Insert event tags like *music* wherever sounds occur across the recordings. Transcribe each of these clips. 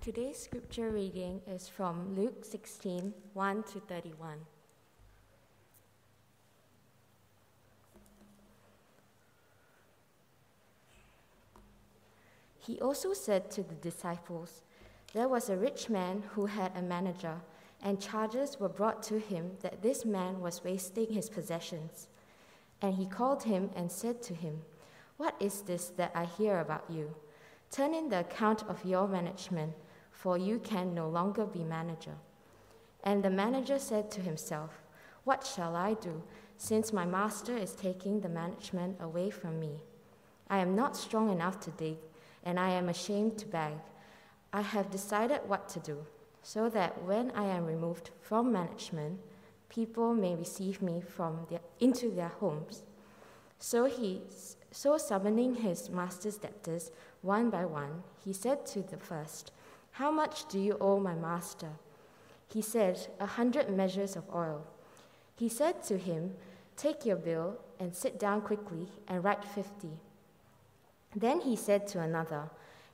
Today's scripture reading is from Luke 16 1 to 31. He also said to the disciples, There was a rich man who had a manager, and charges were brought to him that this man was wasting his possessions. And he called him and said to him, What is this that I hear about you? Turn in the account of your management, for you can no longer be manager. And the manager said to himself, What shall I do, since my master is taking the management away from me? I am not strong enough to dig, and I am ashamed to beg. I have decided what to do, so that when I am removed from management, people may receive me from their, into their homes. So he, so summoning his master's debtors one by one, he said to the first, How much do you owe my master? He said, A hundred measures of oil. He said to him, Take your bill and sit down quickly and write fifty. Then he said to another,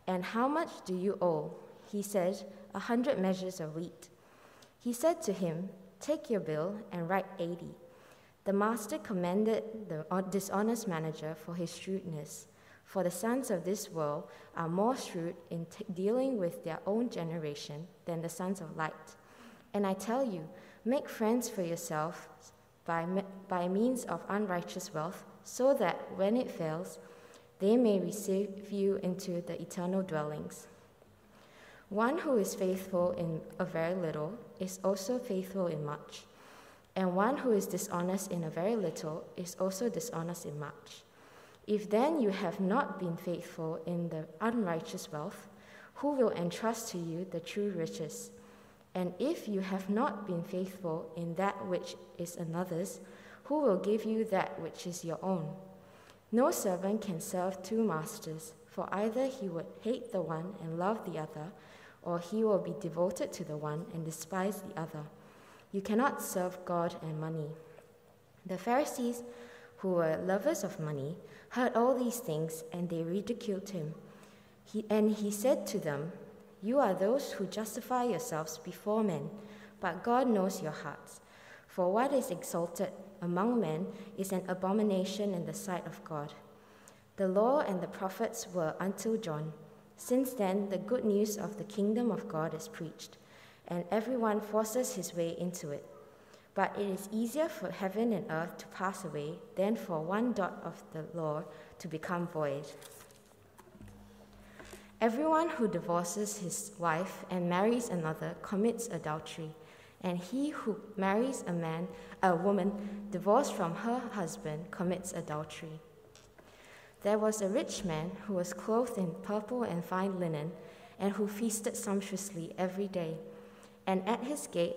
And how much do you owe? He said, A hundred measures of wheat. He said to him, Take your bill and write eighty. The master commended the dishonest manager for his shrewdness. For the sons of this world are more shrewd in t- dealing with their own generation than the sons of light. And I tell you, make friends for yourself by, by means of unrighteous wealth, so that when it fails, they may receive you into the eternal dwellings. One who is faithful in a very little is also faithful in much, and one who is dishonest in a very little is also dishonest in much. If then you have not been faithful in the unrighteous wealth, who will entrust to you the true riches? And if you have not been faithful in that which is another's, who will give you that which is your own? No servant can serve two masters, for either he would hate the one and love the other, or he will be devoted to the one and despise the other. You cannot serve God and money. The Pharisees, who were lovers of money, heard all these things, and they ridiculed him. He, and he said to them, You are those who justify yourselves before men, but God knows your hearts. For what is exalted among men is an abomination in the sight of God. The law and the prophets were until John. Since then, the good news of the kingdom of God is preached, and everyone forces his way into it. But it is easier for heaven and earth to pass away than for one dot of the law to become void. Everyone who divorces his wife and marries another commits adultery, and he who marries a man, a woman divorced from her husband commits adultery. There was a rich man who was clothed in purple and fine linen, and who feasted sumptuously every day. And at his gate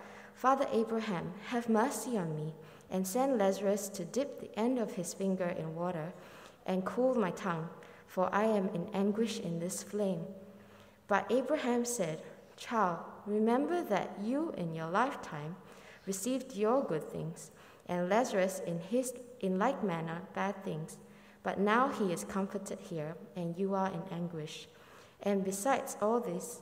Father Abraham, have mercy on me, and send Lazarus to dip the end of his finger in water and cool my tongue, for I am in anguish in this flame. But Abraham said, Child, remember that you in your lifetime received your good things, and Lazarus in his in like manner bad things. But now he is comforted here, and you are in anguish. And besides all this,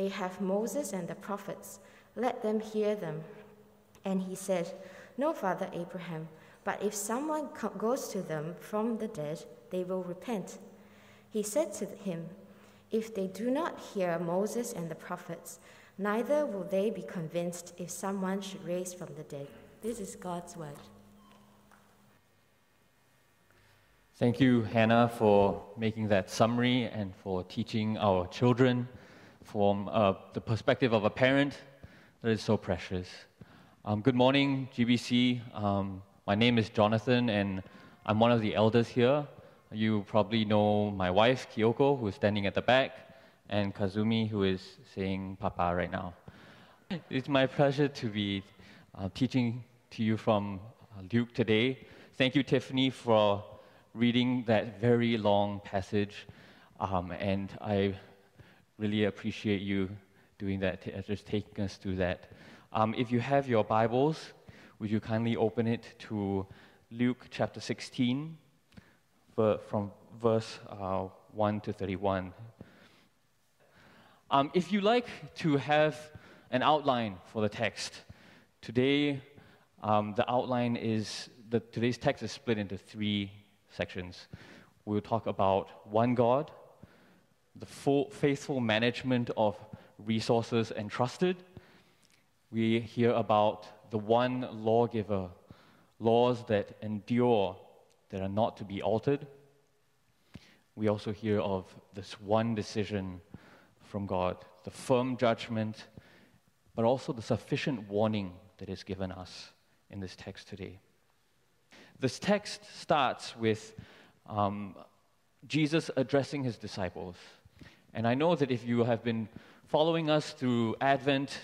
they have Moses and the prophets. Let them hear them. And he said, No, Father Abraham, but if someone goes to them from the dead, they will repent. He said to him, If they do not hear Moses and the prophets, Neither will they be convinced if someone should raise from the dead. This is God's word. Thank you, Hannah, for making that summary and for teaching our children from uh, the perspective of a parent that is so precious. Um, good morning, GBC. Um, my name is Jonathan, and I'm one of the elders here. You probably know my wife, Kyoko, who is standing at the back, and Kazumi, who is saying Papa right now. It's my pleasure to be uh, teaching to you from uh, Luke today. Thank you, Tiffany, for reading that very long passage, um, and I really appreciate you doing that, just taking us through that. Um, if you have your Bibles, would you kindly open it to Luke chapter 16, from verse uh, 1 to 31. Um, if you like to have an outline for the text, today um, the outline is that today's text is split into three sections. We'll talk about one God, the faithful management of resources entrusted, we hear about the one lawgiver, laws that endure, that are not to be altered. We also hear of this one decision from God, the firm judgment, but also the sufficient warning that is given us in this text today. This text starts with um, Jesus addressing his disciples. And I know that if you have been following us through Advent,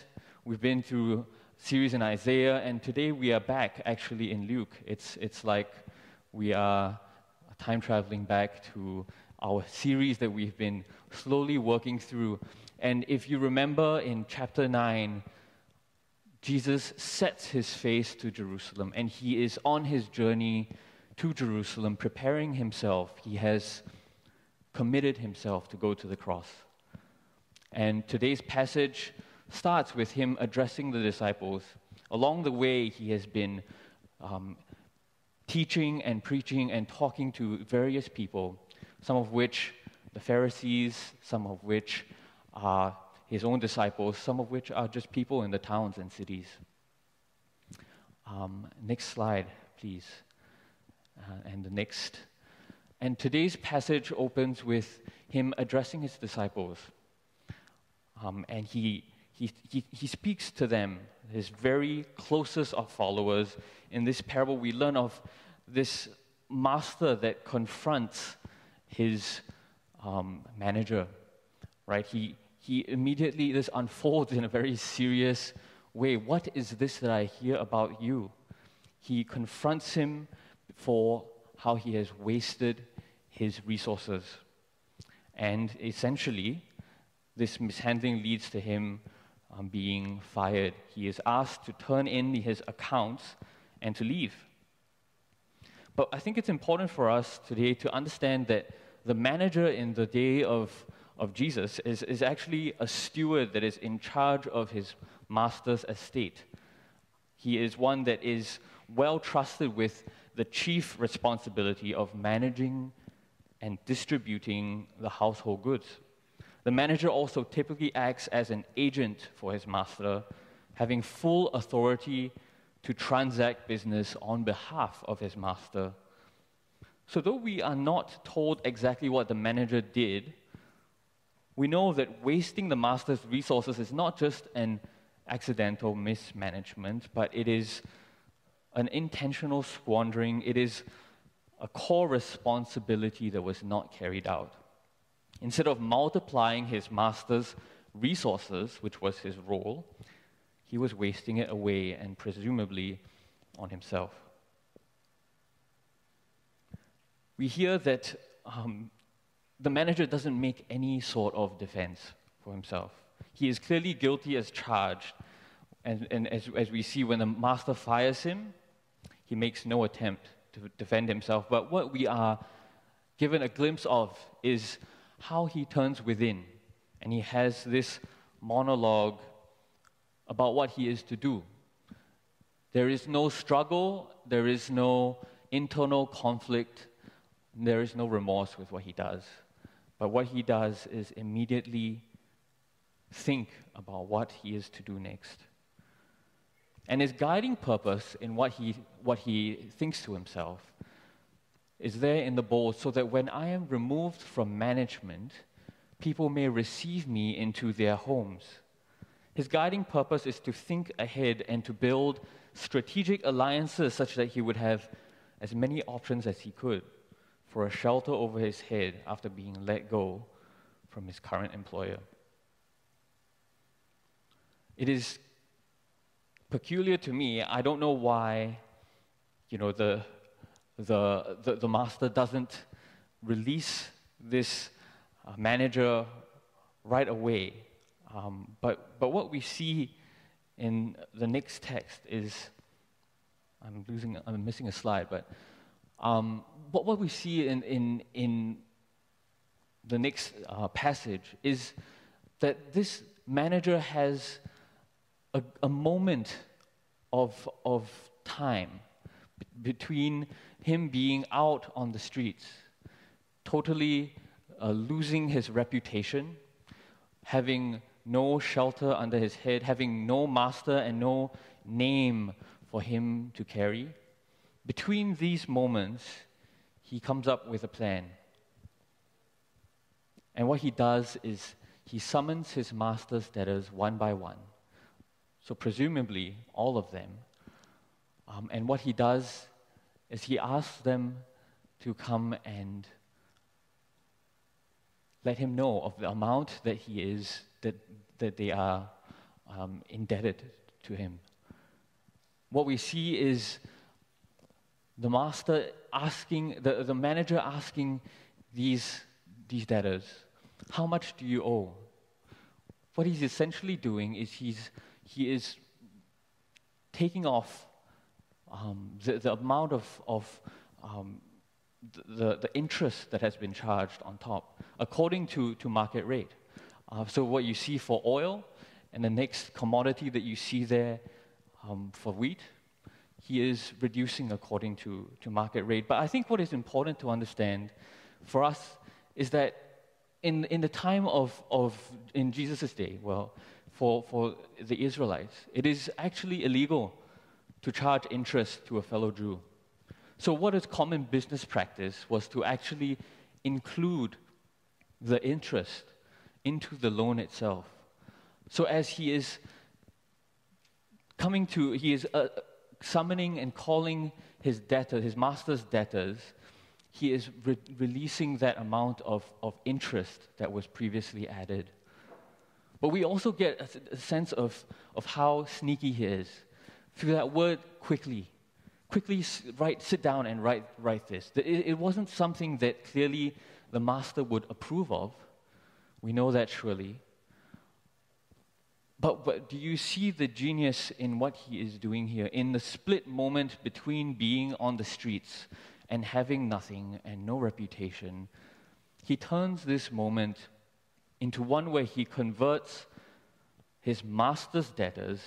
We've been through series in Isaiah, and today we are back actually in Luke. It's, it's like we are time traveling back to our series that we've been slowly working through. And if you remember in chapter 9, Jesus sets his face to Jerusalem, and he is on his journey to Jerusalem, preparing himself. He has committed himself to go to the cross. And today's passage starts with him addressing the disciples. Along the way, he has been um, teaching and preaching and talking to various people, some of which the Pharisees, some of which are his own disciples, some of which are just people in the towns and cities. Um, next slide, please. Uh, and the next. And today's passage opens with him addressing his disciples. Um, and he he, he, he speaks to them, his very closest of followers. In this parable, we learn of this master that confronts his um, manager, right? He, he immediately, this unfolds in a very serious way. What is this that I hear about you? He confronts him for how he has wasted his resources. And essentially, this mishandling leads to him um, being fired. He is asked to turn in his accounts and to leave. But I think it's important for us today to understand that the manager in the day of, of Jesus is, is actually a steward that is in charge of his master's estate. He is one that is well trusted with the chief responsibility of managing and distributing the household goods. The manager also typically acts as an agent for his master, having full authority to transact business on behalf of his master. So, though we are not told exactly what the manager did, we know that wasting the master's resources is not just an accidental mismanagement, but it is an intentional squandering. It is a core responsibility that was not carried out. Instead of multiplying his master's resources, which was his role, he was wasting it away and presumably on himself. We hear that um, the manager doesn't make any sort of defense for himself. He is clearly guilty as charged. And, and as, as we see, when the master fires him, he makes no attempt to defend himself. But what we are given a glimpse of is how he turns within and he has this monologue about what he is to do. There is no struggle, there is no internal conflict, there is no remorse with what he does. But what he does is immediately think about what he is to do next. And his guiding purpose in what he, what he thinks to himself is there in the bowl so that when I am removed from management, people may receive me into their homes. His guiding purpose is to think ahead and to build strategic alliances such that he would have as many options as he could for a shelter over his head after being let go from his current employer. It is peculiar to me. I don't know why, you know, the, the, the, the master doesn't release this uh, manager right away. Um, but, but what we see in the next text is I'm losing, I'm missing a slide, but um, what, what we see in, in, in the next uh, passage is that this manager has a, a moment of, of time between him being out on the streets, totally uh, losing his reputation, having no shelter under his head, having no master and no name for him to carry. Between these moments, he comes up with a plan. And what he does is he summons his master's debtors one by one. So, presumably, all of them. Um, and what he does is he asks them to come and let him know of the amount that he is, that, that they are um, indebted to him. What we see is the master asking, the, the manager asking these, these debtors, How much do you owe? What he's essentially doing is he's he is taking off um, the, the amount of, of um, the, the interest that has been charged on top according to, to market rate. Uh, so, what you see for oil and the next commodity that you see there um, for wheat, he is reducing according to, to market rate. But I think what is important to understand for us is that in, in the time of, of in Jesus' day, well, for, for the Israelites. It is actually illegal to charge interest to a fellow Jew. So, what is common business practice was to actually include the interest into the loan itself. So, as he is coming to, he is uh, summoning and calling his debtors, his master's debtors, he is re- releasing that amount of, of interest that was previously added. But we also get a, a sense of, of how sneaky he is through that word quickly. Quickly write, sit down and write, write this. It, it wasn't something that clearly the master would approve of. We know that surely. But, but do you see the genius in what he is doing here? In the split moment between being on the streets and having nothing and no reputation, he turns this moment into one where he converts his master's debtors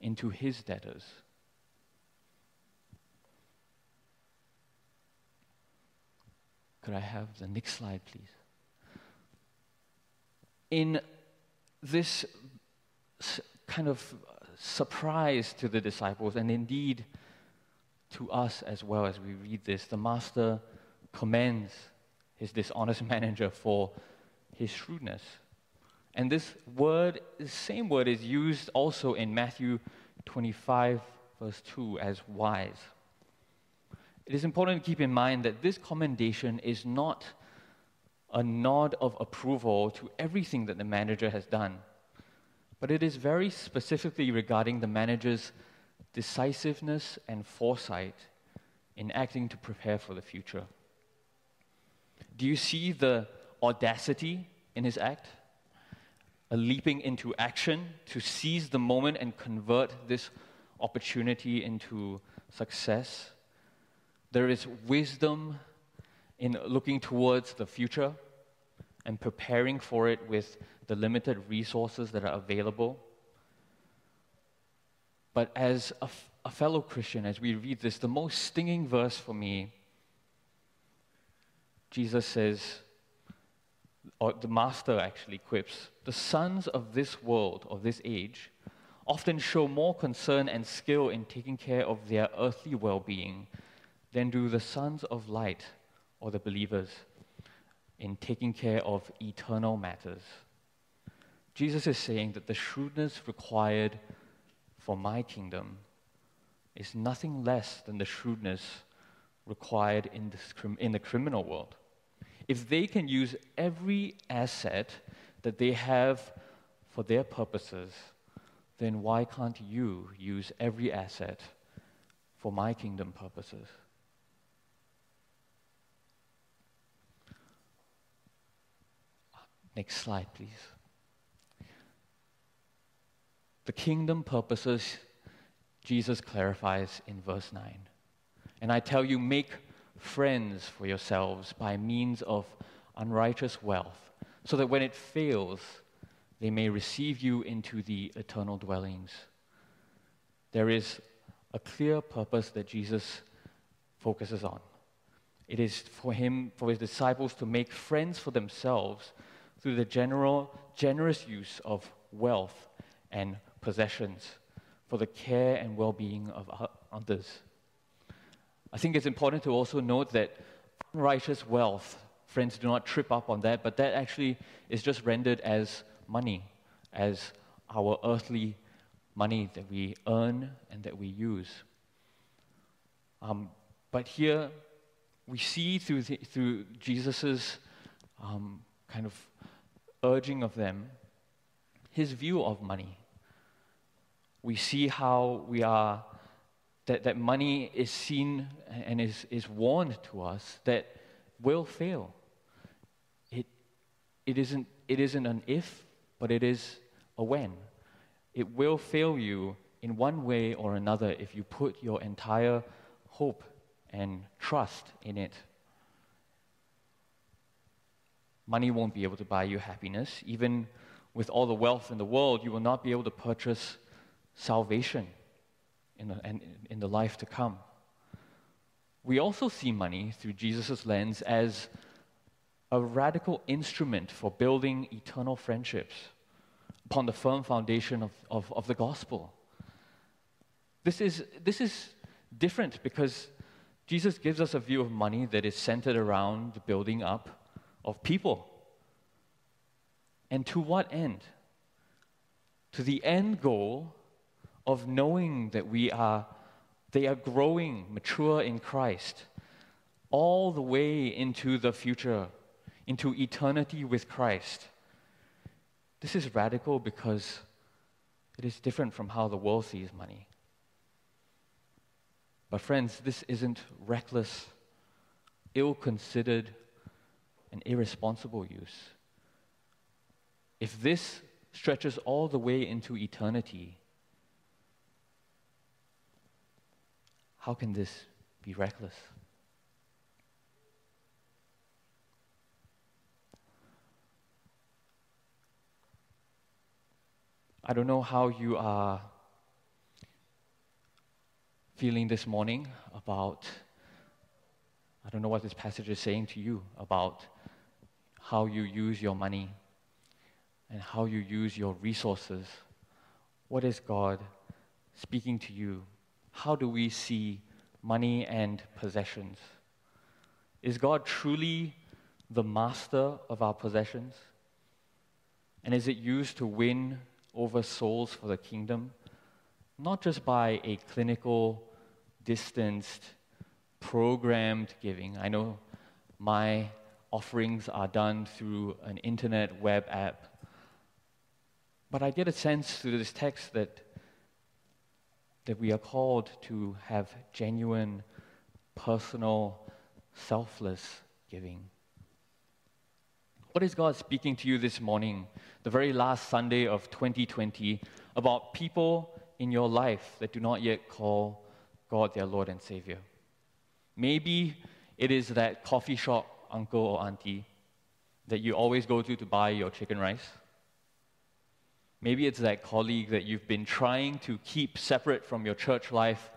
into his debtors. Could I have the next slide, please? In this kind of surprise to the disciples, and indeed to us as well as we read this, the master commends his dishonest *laughs* manager for his shrewdness. And this word, the same word, is used also in Matthew 25, verse 2, as wise. It is important to keep in mind that this commendation is not a nod of approval to everything that the manager has done, but it is very specifically regarding the manager's decisiveness and foresight in acting to prepare for the future. Do you see the audacity in his act, a leaping into action to seize the moment and convert this opportunity into success. There is wisdom in looking towards the future and preparing for it with the limited resources that are available. But as a, f- a fellow Christian, as we read this, the most stinging verse for me, Jesus says, or the master actually quips, the sons of this world, of this age, often show more concern and skill in taking care of their earthly well being than do the sons of light or the believers in taking care of eternal matters. Jesus is saying that the shrewdness required for my kingdom is nothing less than the shrewdness required in, this, in the criminal world. If they can use every asset that they have for their purposes, then why can't you use every asset for my kingdom purposes? Next slide, please. The kingdom purposes Jesus clarifies in verse 9. And I tell you, make friends for yourselves by means of unrighteous wealth, so that when it fails, they may receive you into the eternal dwellings. There is a clear purpose that Jesus focuses on. It is for him, for his disciples to make friends for themselves through the general, generous use of wealth and possessions for the care and well being of others. I think it's important to also note that unrighteous wealth, friends, do not trip up on that, but that actually is just rendered as money, as our earthly money that we earn and that we use. Um, but here we see through, through Jesus' um, kind of urging of them his view of money. We see how we are, that, that money is seen and is, is warned to us that will fail. It, it, isn't, it isn't an if, but it is a when. It will fail you in one way or another if you put your entire hope and trust in it. Money won't be able to buy you happiness. Even with all the wealth in the world, you will not be able to purchase salvation in the, in, in the life to come. We also see money through Jesus' lens as a radical instrument for building eternal friendships upon the firm foundation of, of, of the gospel. This is, this is different because Jesus gives us a view of money that is centered around the building up of people. And to what end? To the end goal of knowing that we are, they are growing, mature in Christ, all the way into the future, into eternity with Christ. This is radical because it is different from how the world sees money. But, friends, this isn't reckless, ill considered, and irresponsible use. If this stretches all the way into eternity, how can this be reckless? I don't know how you are feeling this morning about, I don't know what this passage is saying to you about how you use your money and how you use your resources. What is God speaking to you? How do we see money and possessions? Is God truly the master of our possessions? And is it used to win over souls for the kingdom, not just by a clinical, distanced, programmed giving. I know my offerings are done through an internet web app. But I get a sense through this text that, that we are called to have genuine, personal, selfless giving. What is God speaking to you this morning, the very last Sunday of 2020, about people in your life that do not yet call God their Lord and Savior? Maybe it is that coffee shop uncle or auntie that you always go to to buy your chicken rice. Maybe it's that colleague that you've been trying to keep separate from your church life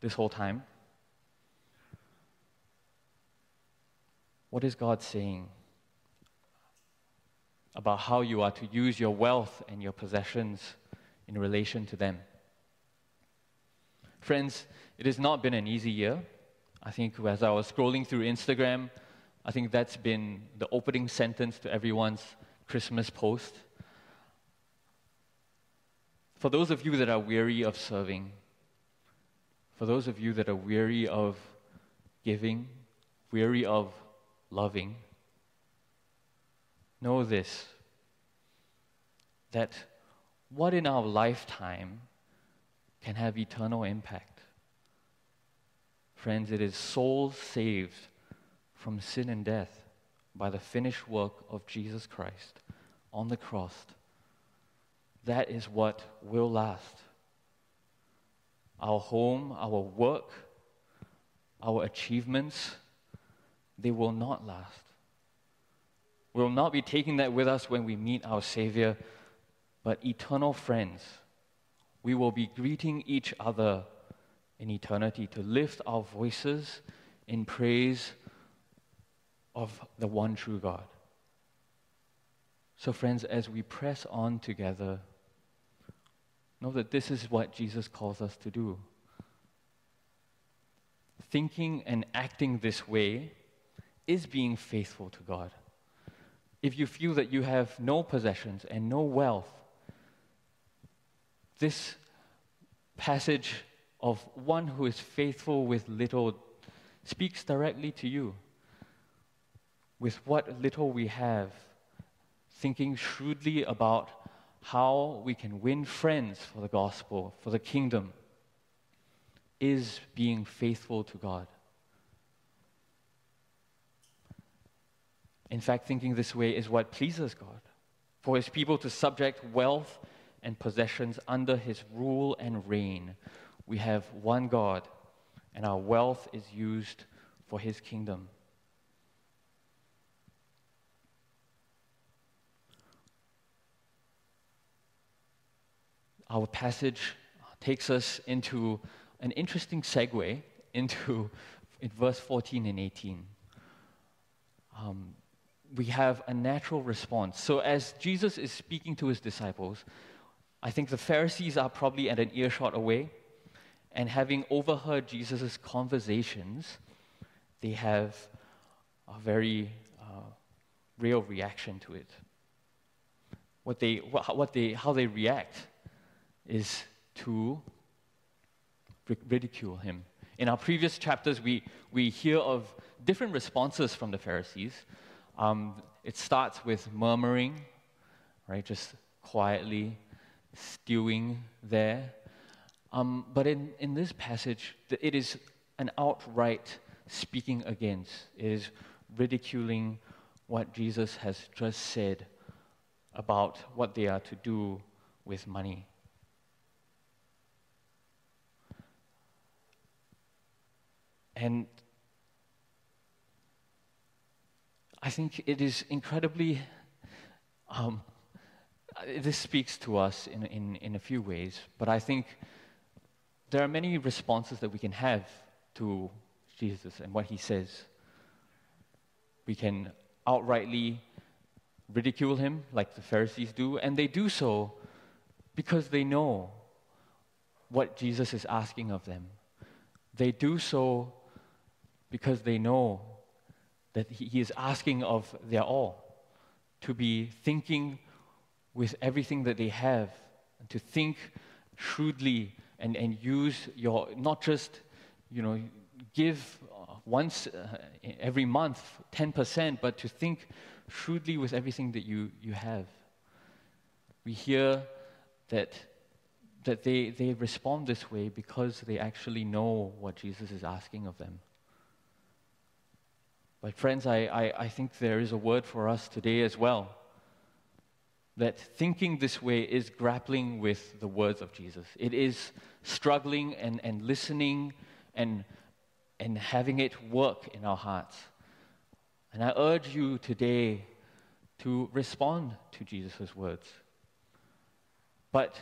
this whole time. What is God saying about how you are to use your wealth and your possessions in relation to them. Friends, it has not been an easy year. I think as I was scrolling through Instagram, I think that's been the opening sentence to everyone's Christmas post. For those of you that are weary of serving, for those of you that are weary of giving, weary of loving, know this that what in our lifetime can have eternal impact? Friends, it is souls saved from sin and death by the finished work of Jesus Christ on the cross. That is what will last. Our home, our work, our achievements, they will not last. We will not be taking that with us when we meet our Savior, but eternal friends. We will be greeting each other in eternity to lift our voices in praise of the one true God. So, friends, as we press on together, know that this is what Jesus calls us to do. Thinking and acting this way is being faithful to God. If you feel that you have no possessions and no wealth, this passage of one who is faithful with little speaks directly to you with what little we have, thinking shrewdly about how we can win friends for the gospel, for the kingdom, is being faithful to God. In fact, thinking this way is what pleases God. For his people to subject wealth and possessions under his rule and reign. We have one God, and our wealth is used for his kingdom. Our passage takes us into an interesting segue into in verse 14 and 18. Um, we have a natural response. So, as Jesus is speaking to his disciples, I think the Pharisees are probably at an earshot away, and having overheard Jesus' conversations, they have a very uh, real reaction to it. What they, what they, how they react is to ridicule him. In our previous chapters, we, we hear of different responses from the Pharisees. Um, it starts with murmuring, right, just quietly stewing there. Um, but in, in this passage, it is an outright speaking against, it is ridiculing what Jesus has just said about what they are to do with money. And I think it is incredibly, um, this speaks to us in, in, in a few ways, but I think there are many responses that we can have to Jesus and what he says. We can outrightly ridicule him like the Pharisees do, and they do so because they know what Jesus is asking of them. They do so because they know that He is asking of their all to be thinking with everything that they have, and to think shrewdly and, and use your, not just, you know, give once uh, every month 10%, but to think shrewdly with everything that you, you have. We hear that, that they, they respond this way because they actually know what Jesus is asking of them. But, friends, I, I, I think there is a word for us today as well. That thinking this way is grappling with the words of Jesus. It is struggling and, and listening and, and having it work in our hearts. And I urge you today to respond to Jesus' words. But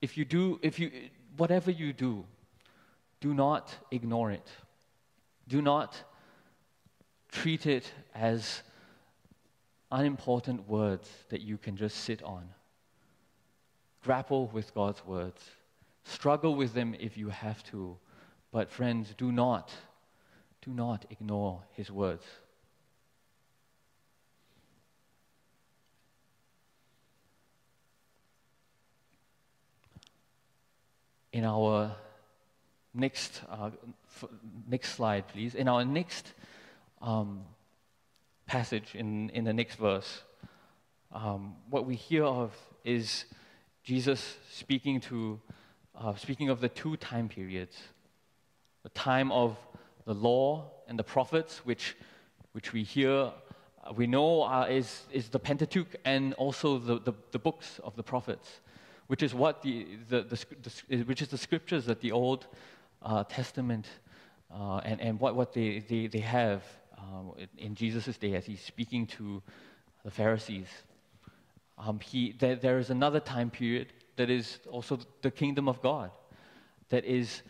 if you do, if you, whatever you do, do not ignore it. Do not treat it as unimportant words that you can just sit on. Grapple with God's words. Struggle with them if you have to. But, friends, do not, do not ignore His words. In our next, uh, f- next slide, please. In our next um, passage, in, in the next verse, um, what we hear of is Jesus speaking to, uh, speaking of the two time periods, the time of the law and the prophets, which, which we hear, uh, we know uh, is, is the Pentateuch and also the, the, the, books of the prophets, which is what the, the, the, the which is the scriptures that the Old uh, Testament uh, and, and what, what they, they, they have um, in Jesus' day as he's speaking to the Pharisees. Um, he, there, there is another time period that is also the kingdom of God, that is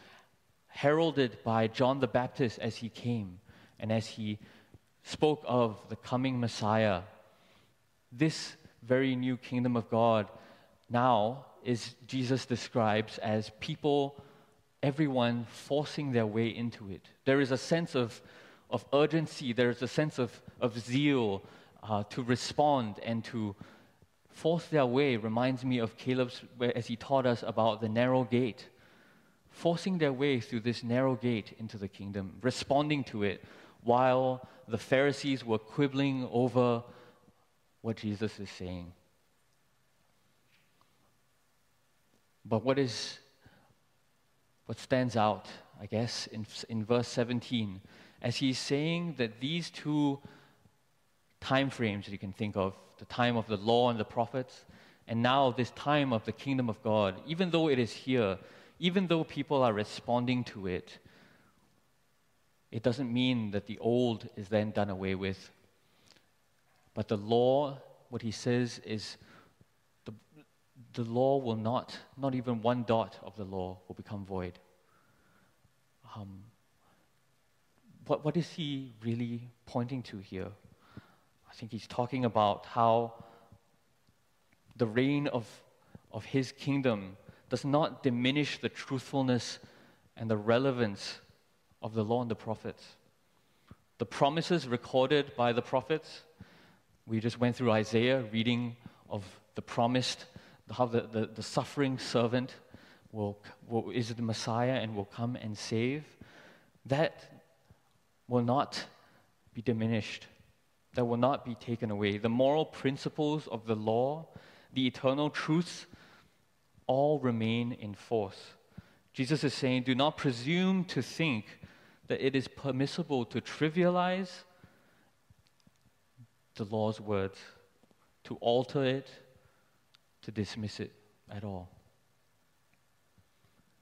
heralded by John the Baptist as he came and as he spoke of the coming Messiah. This very new kingdom of God now is Jesus describes as people, everyone forcing their way into it. There is a sense of of urgency, there is a sense of, of zeal uh, to respond and to force their way. Reminds me of Caleb's, as he taught us about the narrow gate. Forcing their way through this narrow gate into the kingdom, responding to it while the Pharisees were quibbling over what Jesus is saying. But what is what stands out, I guess, in, in verse 17 as he's saying that these two time frames that you can think of the time of the law and the prophets, and now this time of the kingdom of God, even though it is here, even though people are responding to it, it doesn't mean that the old is then done away with. But the law, what he says is the, the law will not, not even one dot of the law will become void. Um, what, what is he really pointing to here? I think he's talking about how the reign of, of his kingdom does not diminish the truthfulness and the relevance of the law and the prophets. The promises recorded by the prophets, we just went through Isaiah reading of the promised, how the, the, the suffering servant will, will, is the Messiah and will come and save. That will not be diminished, that will not be taken away. The moral principles of the law, the eternal truths, all remain in force. Jesus is saying, do not presume to think that it is permissible to trivialize the law's words, to alter it, to dismiss it at all.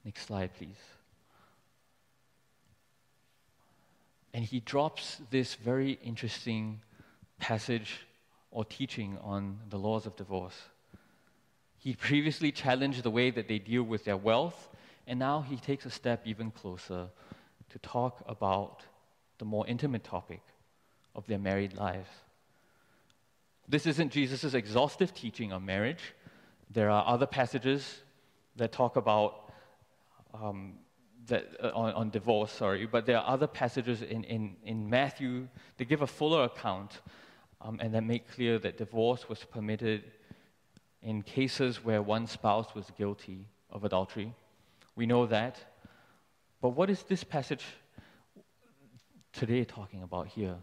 Next slide, please. And he drops this very interesting passage or teaching on the laws of divorce. He previously challenged the way that they deal with their wealth, and now he takes a step even closer to talk about the more intimate topic of their married lives. This isn't Jesus' exhaustive teaching on marriage. There are other passages that talk about um, that, uh, on, on, divorce, sorry, but there are other passages in, in, in Matthew that give a fuller account um, and that make clear that divorce was permitted in cases where one spouse was guilty of adultery. We know that. But what is this passage today talking about here?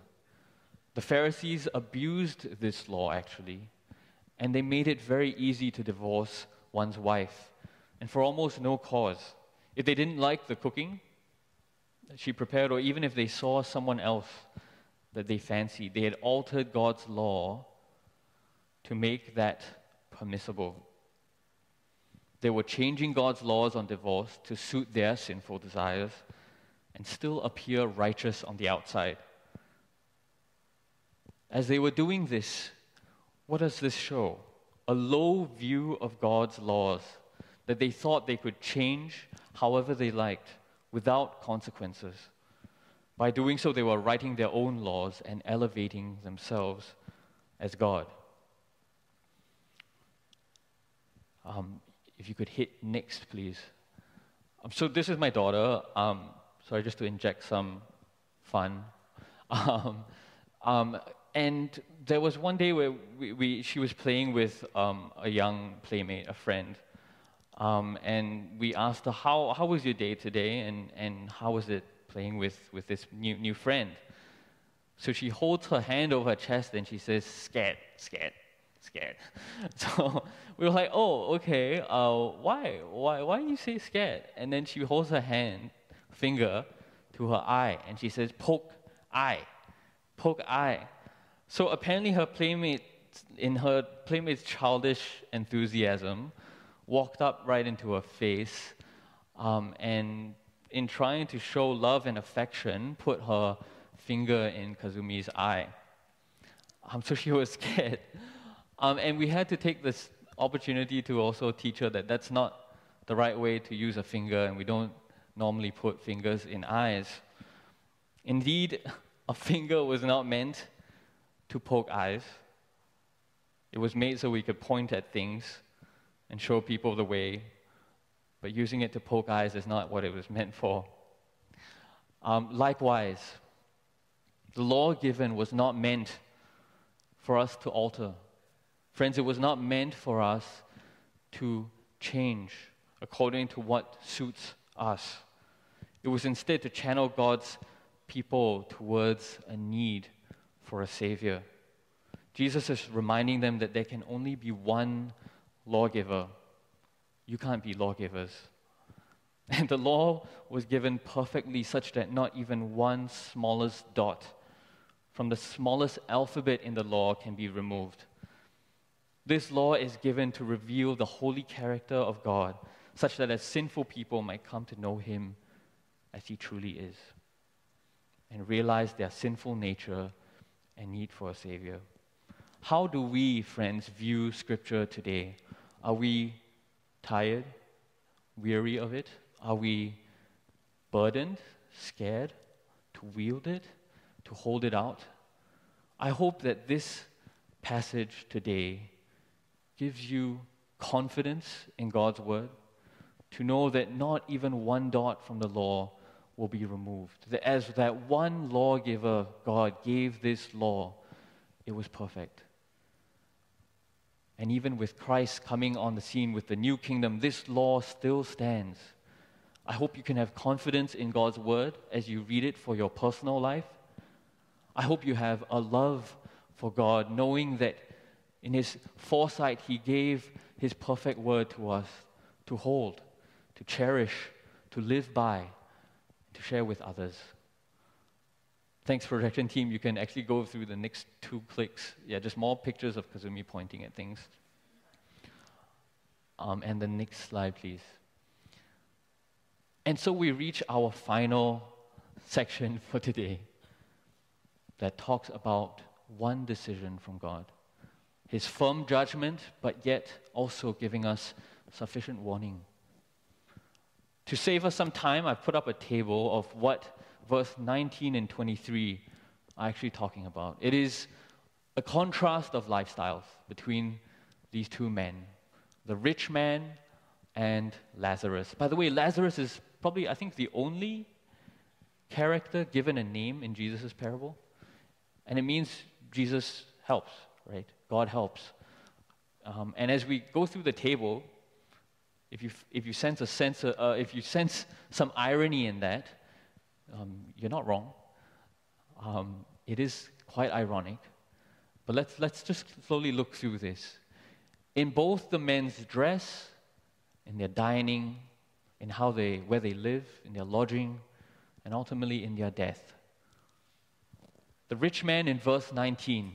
The Pharisees abused this law, actually, and they made it very easy to divorce one's wife, and for almost no cause. If they didn't like the cooking that she prepared, or even if they saw someone else that they fancied, they had altered God's law to make that permissible. They were changing God's laws on divorce to suit their sinful desires and still appear righteous on the outside. As they were doing this, what does this show? A low view of God's laws that they thought they could change however they liked without consequences. By doing so, they were writing their own laws and elevating themselves as God. Um, if you could hit next, please. Um, so this is my daughter. Um, sorry, just to inject some fun. *laughs* Um, um, and there was one day where we, we she was playing with um, a young playmate, a friend. Um, and we asked her, how, how was your day today? And, and how was it playing with, with this new, new friend? So she holds her hand over her chest and she says, scared, scared, scared. *laughs* So we were like, oh, okay, uh, why? why? Why do you say scared? And then she holds her hand, finger, to her eye and she says, poke eye, poke eye. So apparently her playmate, in her playmate's childish enthusiasm, walked up right into her face um, and in trying to show love and affection, put her finger in Kazumi's eye. Um, so she was *laughs* scared. Um, and we had to take this opportunity to also teach her that that's not the right way to use a finger, and we don't normally put fingers in eyes. Indeed, *laughs* a finger was not meant to poke eyes, it was made so we could point at things and show people the way, but using it to poke eyes is not what it was meant for. Um, likewise, the law given was not meant for us to alter. Friends, it was not meant for us to change according to what suits us. It was instead to channel God's people towards a need for a Savior. Jesus is reminding them that there can only be one lawgiver. You can't be lawgivers. *laughs* And the law was given perfectly such that not even one smallest dot from the smallest alphabet in the law can be removed. This law is given to reveal the holy character of God, such that as sinful people might come to know Him as He truly is and realize their sinful nature and need for a Savior. How do we, friends, view Scripture today? Are we tired, weary of it? Are we burdened, scared to wield it? to hold it out. I hope that this passage today gives you confidence in God's word to know that not even one dot from the law will be removed. That as that one lawgiver, God, gave this law, it was perfect. And even with Christ coming on the scene with the new kingdom, this law still stands. I hope you can have confidence in God's word as you read it for your personal life I hope you have a love for God, knowing that in His foresight, He gave His perfect word to us to hold, to cherish, to live by, to share with others. Thanks, projection team. You can actually go through the next two clicks. Yeah, just more pictures of Kazumi pointing at things. Um, and the next slide, please. And so we reach our final section *laughs* for today that talks about one decision from God His firm judgment, but yet also giving us sufficient warning. To save us some time, I've put up a table of what verse 19 and 23 are actually talking about. It is a contrast of lifestyles between these two men the rich man and Lazarus. By the way, Lazarus is probably, I think, the only character given a name in Jesus' parable. And it means Jesus helps, right? God helps. Um, and as we go through the table, if you, if you sense a sense, of, uh, if you sense some irony in that, um, you're not wrong. Um, it is quite ironic. But let's, let's just slowly look through this. In both the men's dress, in their dining, in how they, where they live, in their lodging, and ultimately in their death, the rich man in verse 19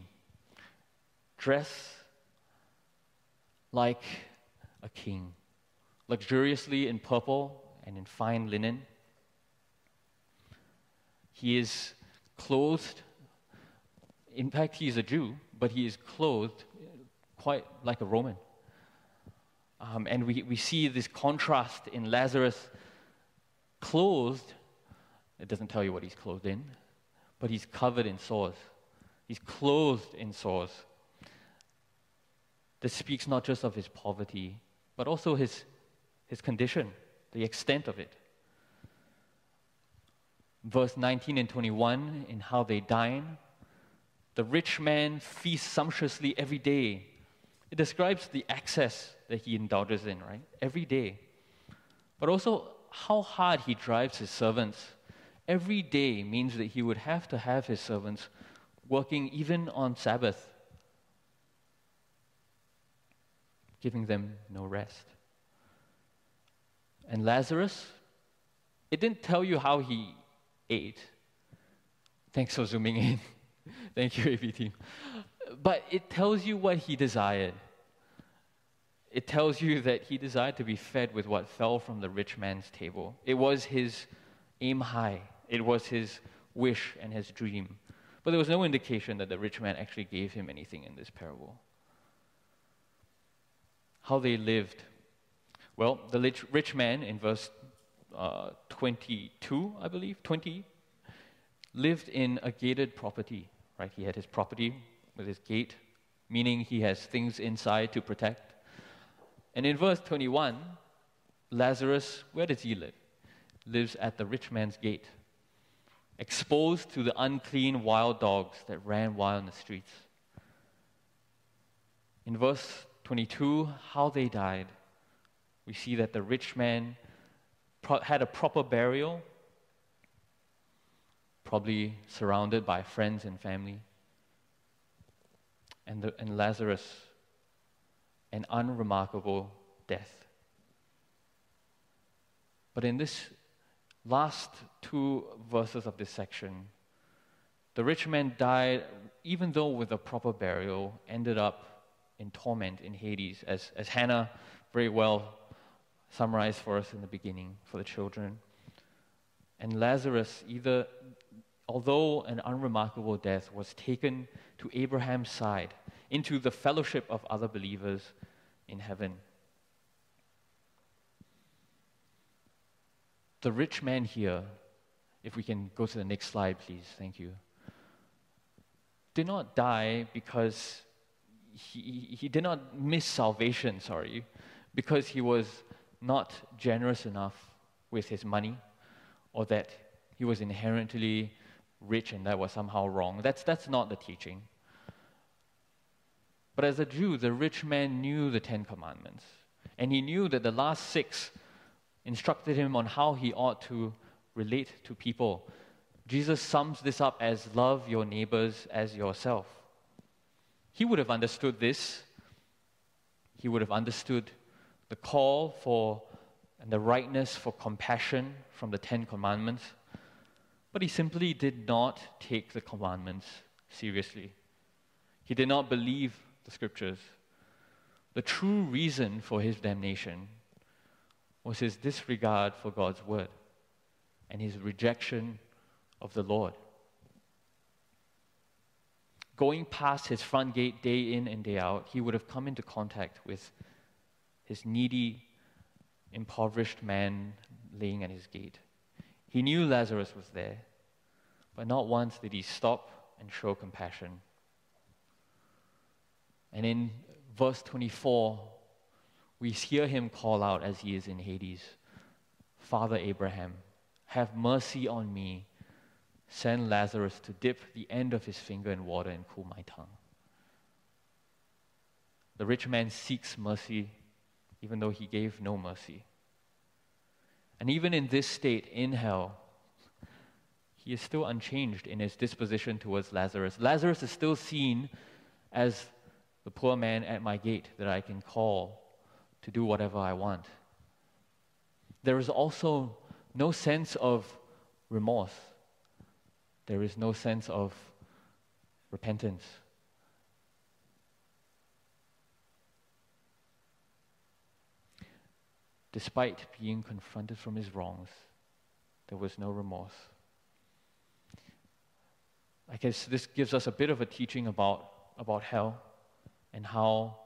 dress like a king, luxuriously in purple and in fine linen. He is clothed, in fact, he is a Jew, but he is clothed quite like a Roman. Um, and we, we see this contrast in Lazarus clothed. It doesn't tell you what he's clothed in, but he's covered in sores. He's clothed in sores. This speaks not just of his poverty, but also his, his condition, the extent of it. Verse 19 and 21, in how they dine, the rich man feasts sumptuously every day. It describes the excess that he indulges in, right? Every day. But also how hard he drives his servants. Every day means that he would have to have his servants working even on Sabbath, giving them no rest. And Lazarus, it didn't tell you how he ate. Thanks for zooming in. *laughs* Thank you, AV team. But it tells you what he desired. It tells you that he desired to be fed with what fell from the rich man's table. It was his aim high, it was his wish and his dream. But there was no indication that the rich man actually gave him anything in this parable. How they lived. Well, the rich man in verse uh, 22, I believe, 20, lived in a gated property, right? He had his property with his gate, meaning he has things inside to protect. And in verse 21, Lazarus, where does he live? Lives at the rich man's gate, exposed to the unclean wild dogs that ran wild in the streets. In verse 22, how they died, we see that the rich man had a proper burial, probably surrounded by friends and family. And, the, and Lazarus, an unremarkable death. But in this last two verses of this section, the rich man died, even though with a proper burial, ended up in torment in Hades, as, as Hannah very well summarized for us in the beginning for the children. And Lazarus, either, although an unremarkable death, was taken to Abraham's side, into the fellowship of other believers in heaven. The rich man here, if we can go to the next slide, please, thank you, did not die because he, he did not miss salvation, sorry, because he was not generous enough with his money or that he was inherently rich and that was somehow wrong. That's, that's not the teaching. But as a Jew, the rich man knew the Ten Commandments, and he knew that the last six instructed him on how he ought to relate to people. Jesus sums this up as love your neighbors as yourself. He would have understood this. He would have understood the call for and the rightness for compassion from the Ten Commandments, but he simply did not take the commandments seriously. He did not believe the scriptures. The true reason for his damnation was his disregard for God's word and his rejection of the Lord. Going past his front gate day in and day out, he would have come into contact with his needy, impoverished man laying at his gate. He knew Lazarus was there, but not once did he stop and show compassion. And in verse 24, we hear him call out as he is in Hades Father Abraham, have mercy on me. Send Lazarus to dip the end of his finger in water and cool my tongue. The rich man seeks mercy even though he gave no mercy. And even in this state, in hell, he is still unchanged in his disposition towards Lazarus. Lazarus is still seen as the poor man at my gate that I can call to do whatever I want. There is also no sense of remorse, there is no sense of repentance. Despite being confronted from his wrongs, there was no remorse. I guess this gives us a bit of a teaching about, about hell and how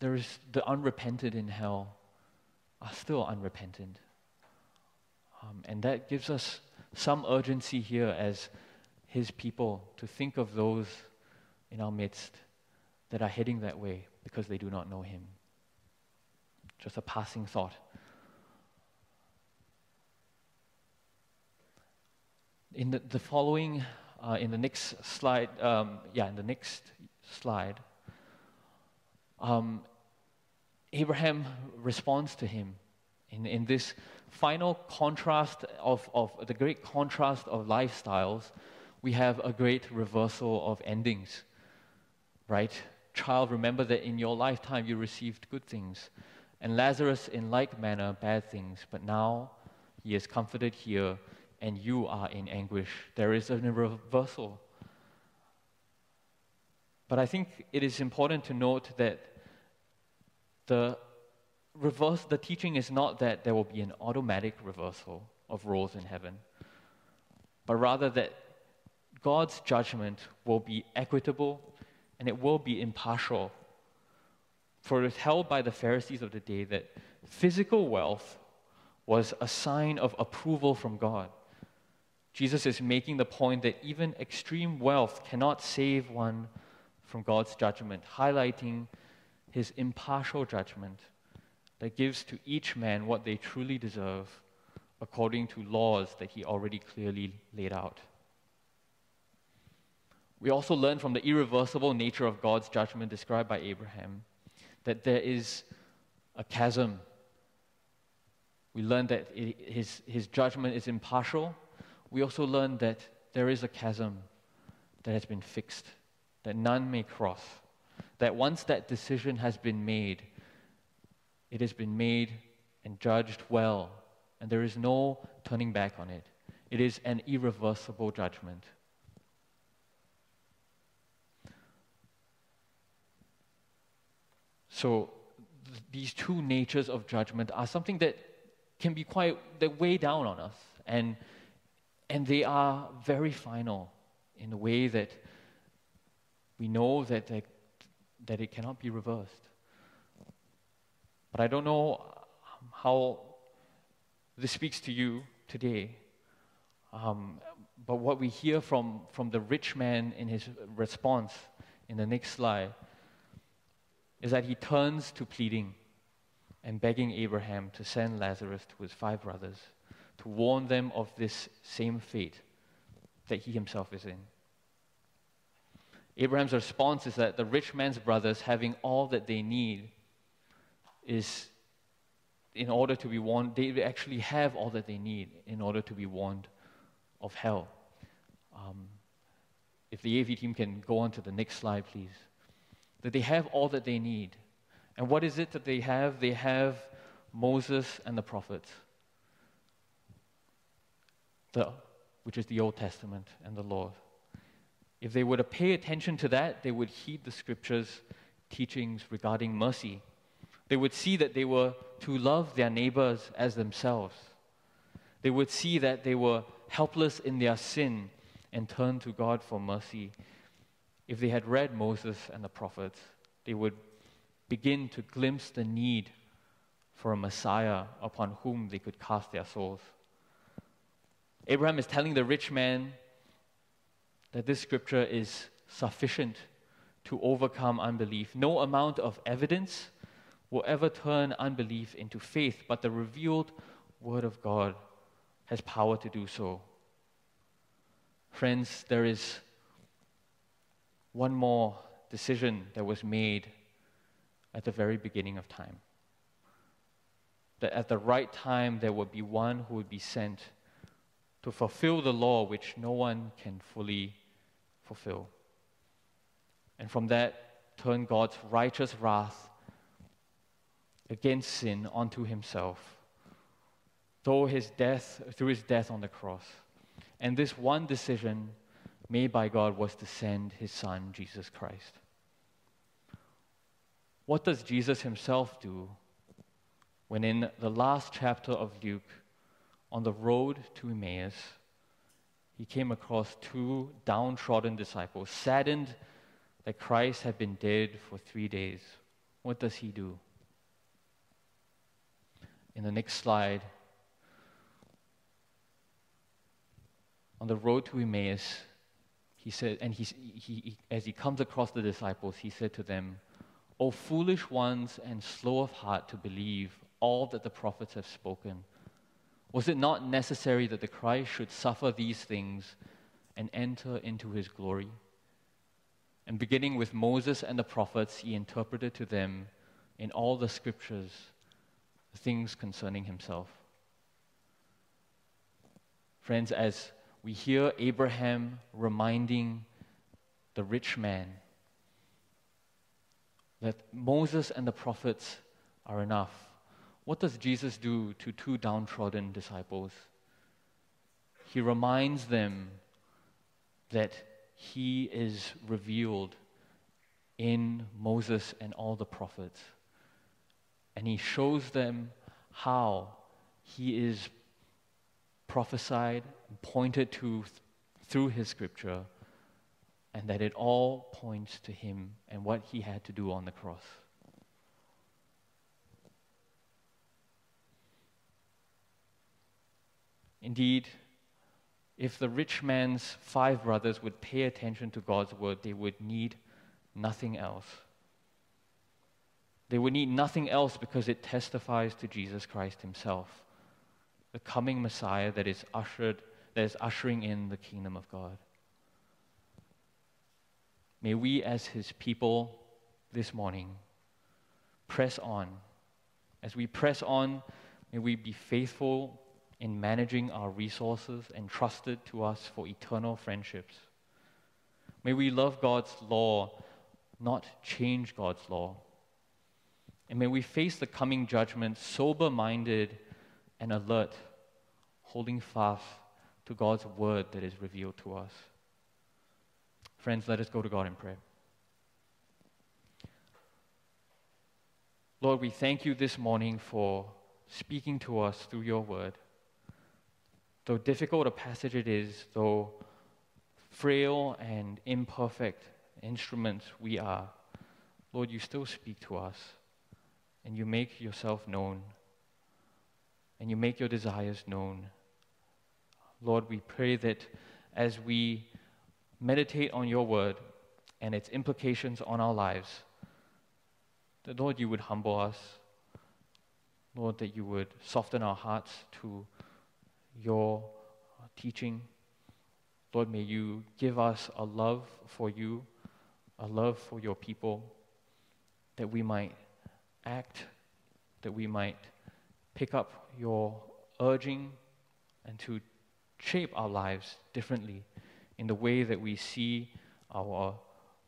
there is the unrepentant in hell are still unrepentant. Um, and that gives us some urgency here as his people to think of those in our midst that are heading that way, because they do not know him. Just a passing thought. In the, the following, uh, in the next slide, um, yeah, in the next slide, um, Abraham responds to him in, in this final contrast of, of the great contrast of lifestyles. We have a great reversal of endings, right? Child, remember that in your lifetime you received good things, and Lazarus in like manner bad things, but now he is comforted here, and you are in anguish. There is a reversal. But I think it is important to note that the reverse, the teaching is not that there will be an automatic reversal of roles in heaven, but rather that God's judgment will be equitable and it will be impartial. For it was held by the Pharisees of the day that physical wealth was a sign of approval from God. Jesus is making the point that even extreme wealth cannot save one from God's judgment, highlighting his impartial judgment that gives to each man what they truly deserve according to laws that he already clearly laid out. We also learn from the irreversible nature of God's judgment described by Abraham that there is a chasm. We learn that his, his judgment is impartial. We also learn that there is a chasm that has been fixed, that none may cross. That once that decision has been made, it has been made and judged well, and there is no turning back on it. It is an irreversible judgment. So, th- these two natures of judgment are something that can be quite, that weigh down on us. And, and they are very final in the way that we know that, that it cannot be reversed. But I don't know how this speaks to you today. Um, but what we hear from, from the rich man in his response in the next slide is that he turns to pleading and begging Abraham to send Lazarus to his five brothers to warn them of this same fate that he himself is in. Abraham's response is that the rich man's brothers, having all that they need, is in order to be warned, they actually have all that they need in order to be warned of hell. Um, if the AV team can go on to the next slide, please. That they have all that they need. And what is it that they have? They have Moses and the prophets, the, which is the Old Testament and the law. If they were to pay attention to that, they would heed the scriptures' teachings regarding mercy they would see that they were to love their neighbors as themselves. They would see that they were helpless in their sin and turn to God for mercy. If they had read Moses and the prophets, they would begin to glimpse the need for a Messiah upon whom they could cast their souls. Abraham is telling the rich man that this scripture is sufficient to overcome unbelief. No amount of evidence will ever turn unbelief into faith, but the revealed Word of God has power to do so. Friends, there is one more decision that was made at the very beginning of time. That at the right time there would be one who would be sent to fulfill the law which no one can fully fulfill. And from that, turn God's righteous wrath against sin onto himself through his death through his death on the cross and this one decision made by god was to send his son jesus christ. What does jesus himself do when in the last chapter of luke on the road to emmaus he came across two downtrodden disciples saddened that christ had been dead for three days? What does he do? In the next slide, on the road to Emmaus, he said, and he, he, as he comes across the disciples, he said to them, O foolish ones and slow of heart to believe all that the prophets have spoken. Was it not necessary that the Christ should suffer these things and enter into his glory? And beginning with Moses and the prophets, he interpreted to them in all the scriptures things concerning himself. Friends, as we hear Abraham reminding the rich man that Moses and the prophets are enough, what does Jesus do to two downtrodden disciples? He reminds them that he is revealed in Moses and all the prophets. And he shows them how he is prophesied, pointed to through his scripture, and that it all points to him and what he had to do on the cross. Indeed, if the rich man's five brothers would pay attention to God's word, they would need nothing else. They would need nothing else because it testifies to Jesus Christ himself, the coming Messiah that is ushered that is ushering in the kingdom of God. May we as his people this morning press on. As we press on, may we be faithful in managing our resources entrusted to us for eternal friendships. May we love God's law, not change God's law. And may we face the coming judgment sober minded and alert, holding fast to God's word that is revealed to us. Friends, let us go to God in prayer. Lord, we thank you this morning for speaking to us through your word. Though difficult a passage it is, though frail and imperfect instruments we are, Lord, you still speak to us and you make yourself known and you make your desires known. Lord, we pray that as we meditate on your word and its implications on our lives, that, Lord, you would humble us. Lord, that you would soften our hearts to your teaching. Lord, may you give us a love for you, a love for your people, that we might act, that we might pick up your urging and to shape our lives differently in the way that we see our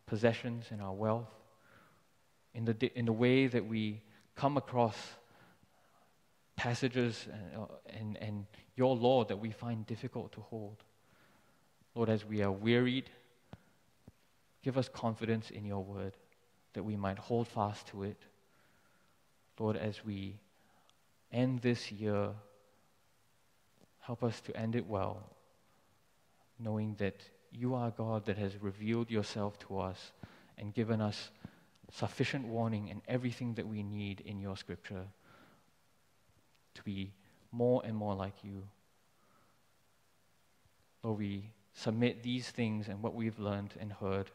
possessions and our wealth, in the, in the way that we come across passages and, uh, and, and your law that we find difficult to hold. Lord, as we are wearied, give us confidence in your word that we might hold fast to it. Lord, as we end this year, help us to end it well, knowing that you are God that has revealed yourself to us and given us sufficient warning and everything that we need in your scripture to be more and more like you. Lord, we submit these things and what we've learned and heard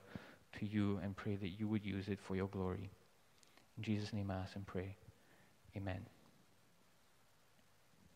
to you and pray that you would use it for your glory. In Jesus' name I ask and pray. Amen.